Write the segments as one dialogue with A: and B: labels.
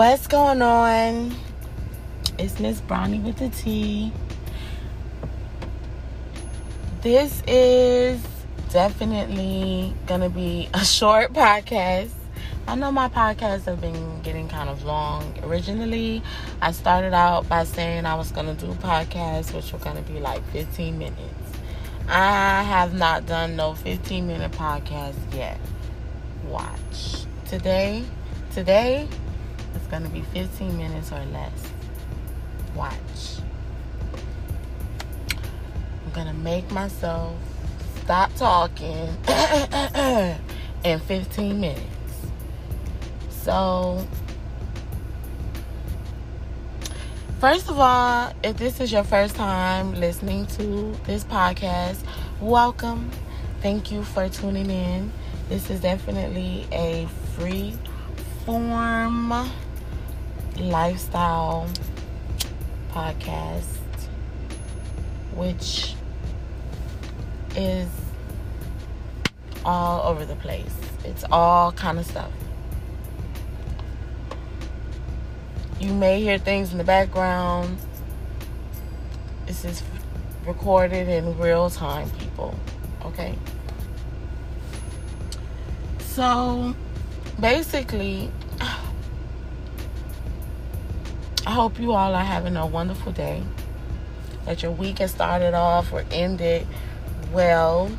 A: What's going on? It's Miss Brownie with the T. This is definitely gonna be a short podcast. I know my podcasts have been getting kind of long. Originally, I started out by saying I was gonna do podcasts, which were gonna be like 15 minutes. I have not done no 15 minute podcast yet. Watch. Today, today, it's gonna be 15 minutes or less. Watch. I'm gonna make myself stop talking in 15 minutes. So, first of all, if this is your first time listening to this podcast, welcome. Thank you for tuning in. This is definitely a free form lifestyle podcast, which is all over the place. It's all kind of stuff. You may hear things in the background. This is recorded in real time, people. Okay? So, basically, I hope you all are having a wonderful day. That your week has started off or ended well.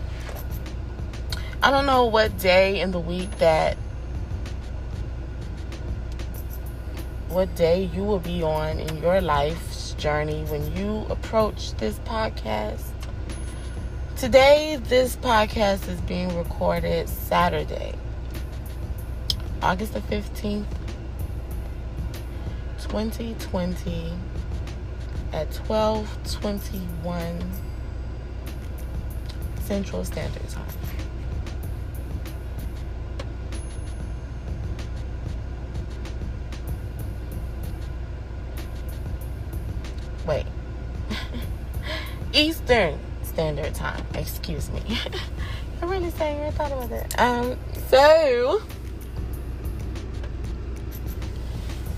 A: I don't know what day in the week that what day you will be on in your life's journey when you approach this podcast. Today, this podcast is being recorded Saturday, August the 15th, 2020 at 12:21 Central Standard Time. Wait. Eastern Standard Time. Excuse me. I'm really saying I thought about that. Um, so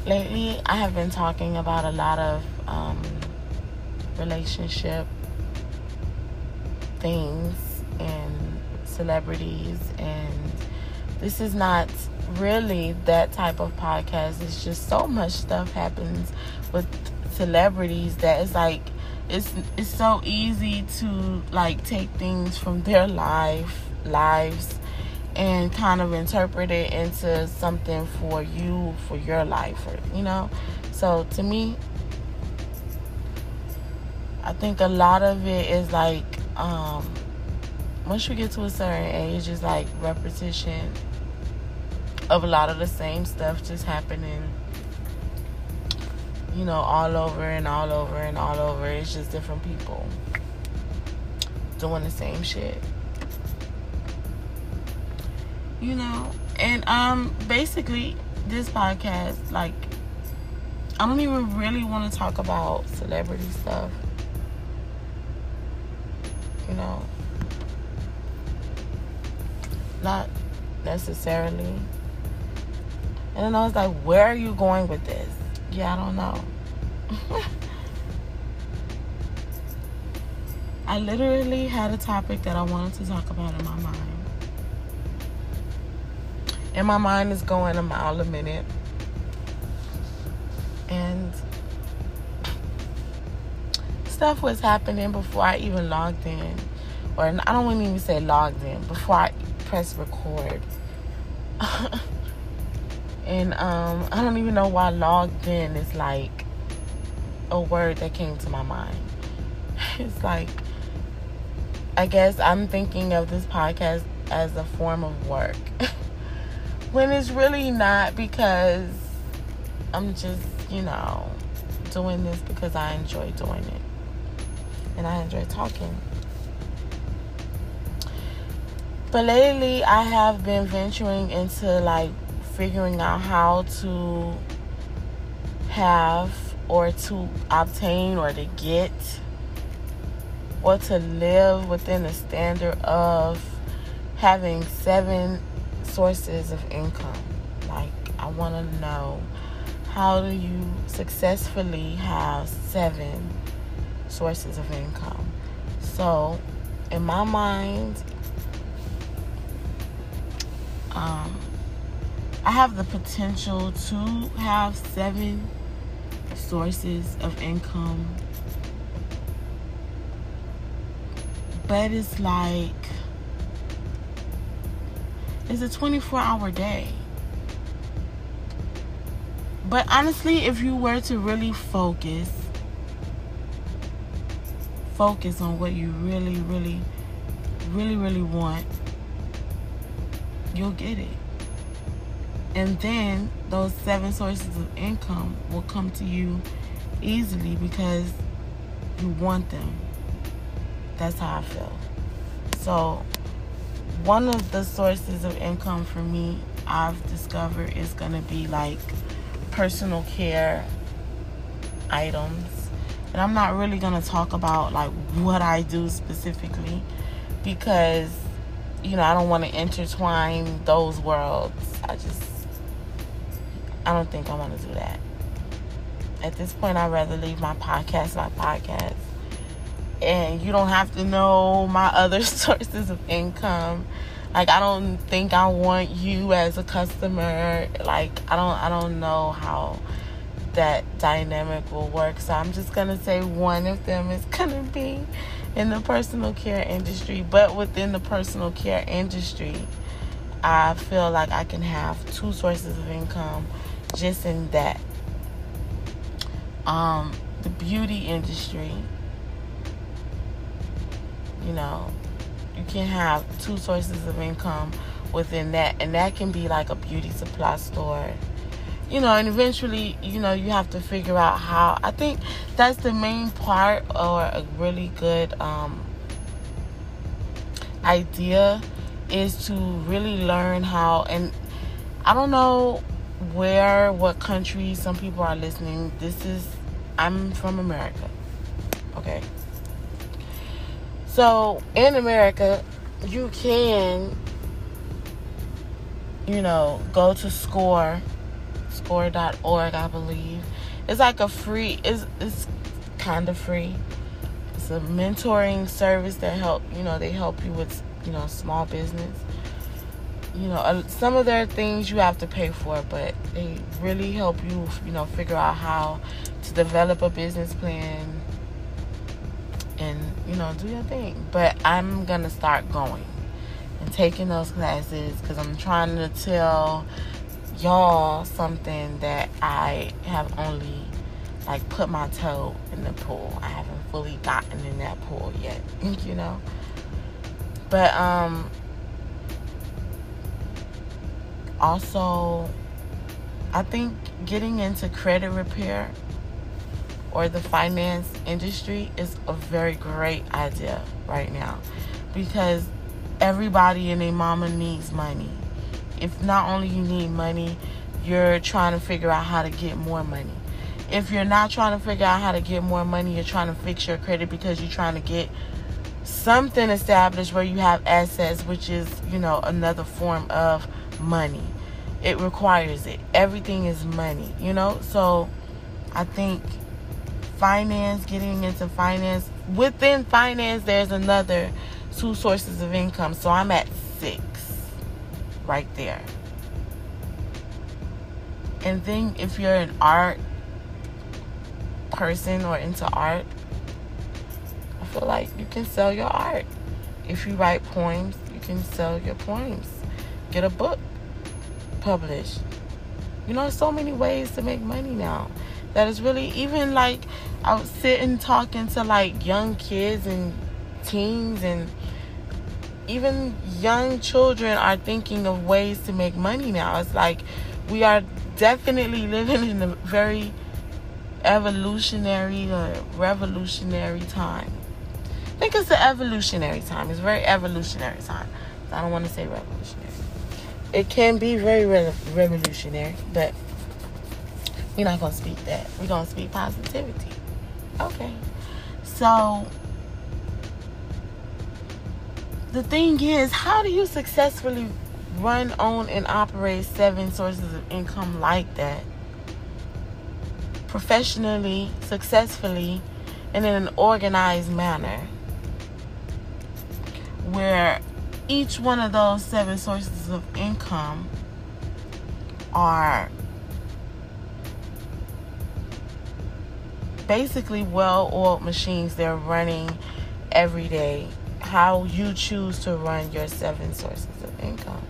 A: lately I have been talking about a lot of um, relationship things and celebrities and this is not really that type of podcast. It's just so much stuff happens with celebrities that it's like it's it's so easy to like take things from their life lives and kind of interpret it into something for you for your life or you know? So to me i think a lot of it is like um once you get to a certain age it's like repetition of a lot of the same stuff just happening you know all over and all over and all over. It's just different people doing the same shit you know? And um basically this podcast like i don't even really want to talk about celebrity stuff. You know? Not necessarily. And then i was like where are you going with this? Yeah i don't know. I literally had a topic that i wanted to talk about in my mind and my mind is going a mile a minute. And stuff was happening before I even logged in, or I don't want to even say logged in before I pressed record. and um, I don't even know why logged in is like a word that came to my mind. It's like I guess I'm thinking of this podcast as a form of work. when it's really not because I'm just, you know, doing this because I enjoy doing it. And I enjoy talking. But lately, I have been venturing into like figuring out how to have or to obtain or to get or to live within the standard of having seven sources of income. Like, I want to know how do you successfully have seven sources of income? So, in my mind, um, I have the potential to have seven sources of income, but it's like it's a 24 hour day. But honestly, if you were to really focus, focus on what you really, really, really, really want, you'll get it. And then those seven sources of income will come to you easily because you want them. That's how I feel. So, one of the sources of income for me I've discovered is going to be like personal care items. And I'm not really going to talk about like what I do specifically because you know, I don't want to intertwine those worlds. I just I don't think I want to do that. At this point, I'd rather leave my podcast my podcast. And you don't have to know my other sources of income like I don't think I want you as a customer. Like I don't I don't know how that dynamic will work. So I'm just gonna say one of them is gonna be in the personal care industry. But within the personal care industry, I feel like I can have two sources of income just in that. Um, the beauty industry, you know, you can have two sources of income within that and that can be like a beauty supply store. You know and eventually you know you have to figure out how. I think that's the main part or a really good um, idea is to really learn how and i don't know where what country some people are listening. This is i'm from america okay so in America, you can, you know, go to score, score.org, I believe. It's like a free, it's, it's kind of free. It's a mentoring service that help, you know, they help you with, you know, small business. You know, uh, some of their things you have to pay for, but they really help you, you know, figure out how to develop a business plan, and you know do your thing. But i'm gonna start going and taking those classes because i'm trying to tell y'all something that i have only like put my toe in the pool. I haven't fully gotten in that pool yet you know? But um also i think getting into credit repair or the finance industry is a very great idea right now because everybody and their mama needs money. If not only you need money, you're trying to figure out how to get more money. If you're not trying to figure out how to get more money, you're trying to fix your credit because you're trying to get something established where you have assets, which is, you know, another form of money. It requires it. Everything is money, you know? So I think finance, getting into finance. Within finance, there's another two sources of income. So I'm at six right there. And then if you're an art person or into art, I feel like you can sell your art. If you write poems, you can sell your poems. Get a book published. You know, so many ways to make money now that is really even like I was sitting talking to like young kids and teens and even young children are thinking of ways to make money now. It's like we are definitely living in a very evolutionary or revolutionary time. I think it's an evolutionary time. It's a very evolutionary time. I don't want to say revolutionary. It can be very re- revolutionary, but we're not gonna speak that. We're gonna speak positivity. Okay. So the thing is, how do you successfully run, own, and operate seven sources of income like that professionally, successfully, and in an organized manner where each one of those seven sources of income are basically well oiled machines they're running every day. How you choose to run your seven sources of income.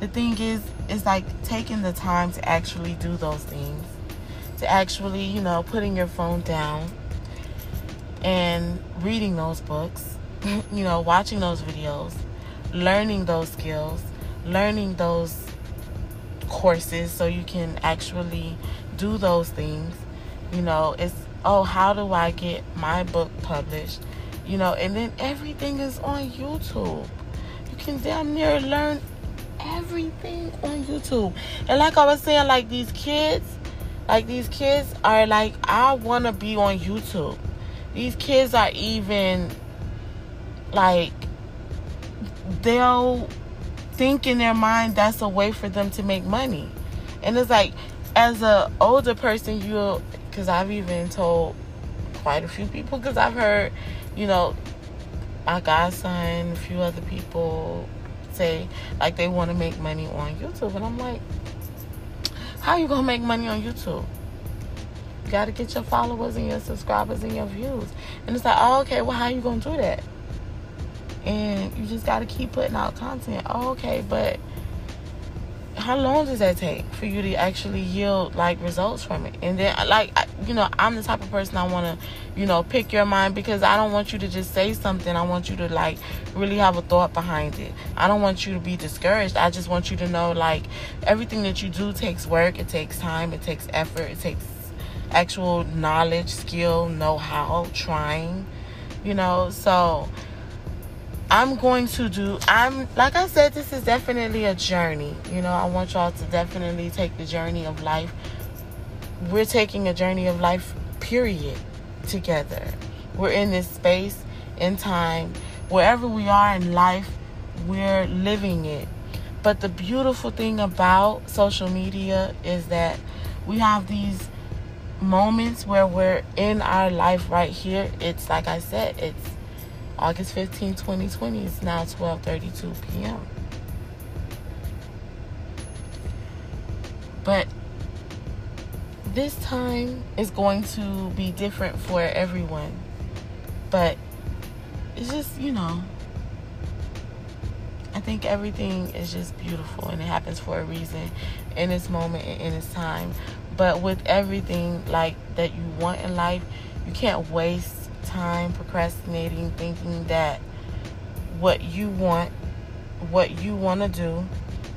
A: The thing is, it's like taking the time to actually do those things, to actually, you know, putting your phone down and reading those books, you know, watching those videos, learning those skills, learning those courses so you can actually do those things. You know, it's oh, how do I get my book published? You know, and then everything is on YouTube. You can damn near learn everything on YouTube. And like I was saying, like these kids, like these kids are like, I want to be on YouTube. These kids are even like, they'll think in their mind that's a way for them to make money. And it's like, as a older person, you'll because I've even told quite a few people because I've heard, you know, my godson, a few other people say like they want to make money on YouTube, and I'm like, how you gonna make money on YouTube? You gotta get your followers and your subscribers and your views, and it's like, oh, okay, well, how you gonna do that? And you just gotta keep putting out content. Oh, okay, but how long does that take for you to actually yield like results from it? And then like you know i'm the type of person i want to you know pick your mind because i don't want you to just say something. I want you to like really have a thought behind it. I don't want you to be discouraged. I just want you to know like everything that you do takes work. It takes time. It takes effort. It takes actual knowledge skill know-how trying you know? So I'm going to do I'm like I said this is definitely a journey. You know, I want y'all to definitely take the journey of life. We're taking a journey of life period together. We're in this space in time wherever we are in life, we're living it. But the beautiful thing about social media is that we have these moments where we're in our life right here. It's like I said, it's August 15, 2020 is now 12:32 p.m. But this time is going to be different for everyone. But it's just, you know, I think everything is just beautiful and it happens for a reason in its moment and in its time. But with everything like that you want in life, you can't waste time procrastinating, thinking that what you want, what you want to do,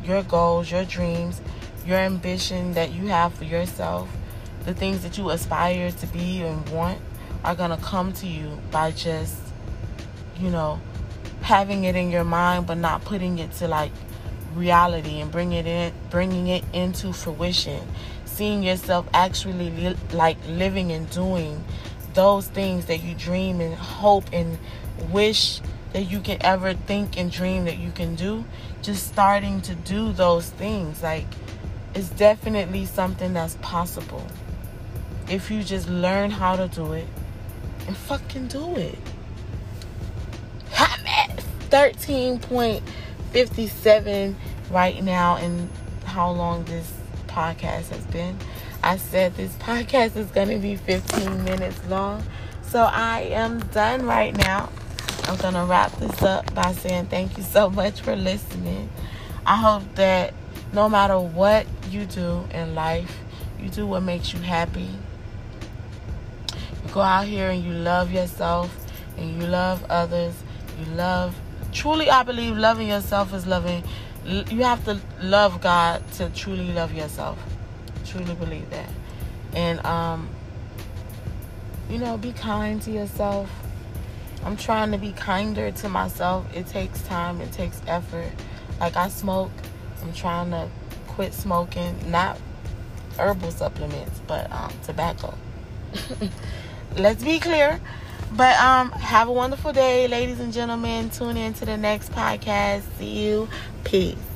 A: your goals, your dreams, your ambition that you have for yourself, the things that you aspire to be and want are going to come to you by just, you know, having it in your mind but not putting it to like reality and bringing it in bringing it into fruition. Seeing yourself actually li- like living and doing those things that you dream and hope and wish that you can ever think and dream that you can do, just starting to do those things. Like, it's definitely something that's possible. If you just learn how to do it and fucking do it. I'm at 13.57 right now, and how long this podcast has been. I said this podcast is going to be 15 minutes long. So I am done right now. I'm going to wrap this up by saying thank you so much for listening. I hope that no matter what you do in life, you do what makes you happy. You go out here and you love yourself and you love others. You love, truly, I believe loving yourself is loving. You have to love God to truly love yourself truly believe that. And um, you know, be kind to yourself. I'm trying to be kinder to myself. It takes time, it takes effort. Like I smoke, I'm trying to quit smoking, not herbal supplements, but um, tobacco. Let's be clear. But um, have a wonderful day, ladies and gentlemen. Tune in to the next podcast. See you. Peace.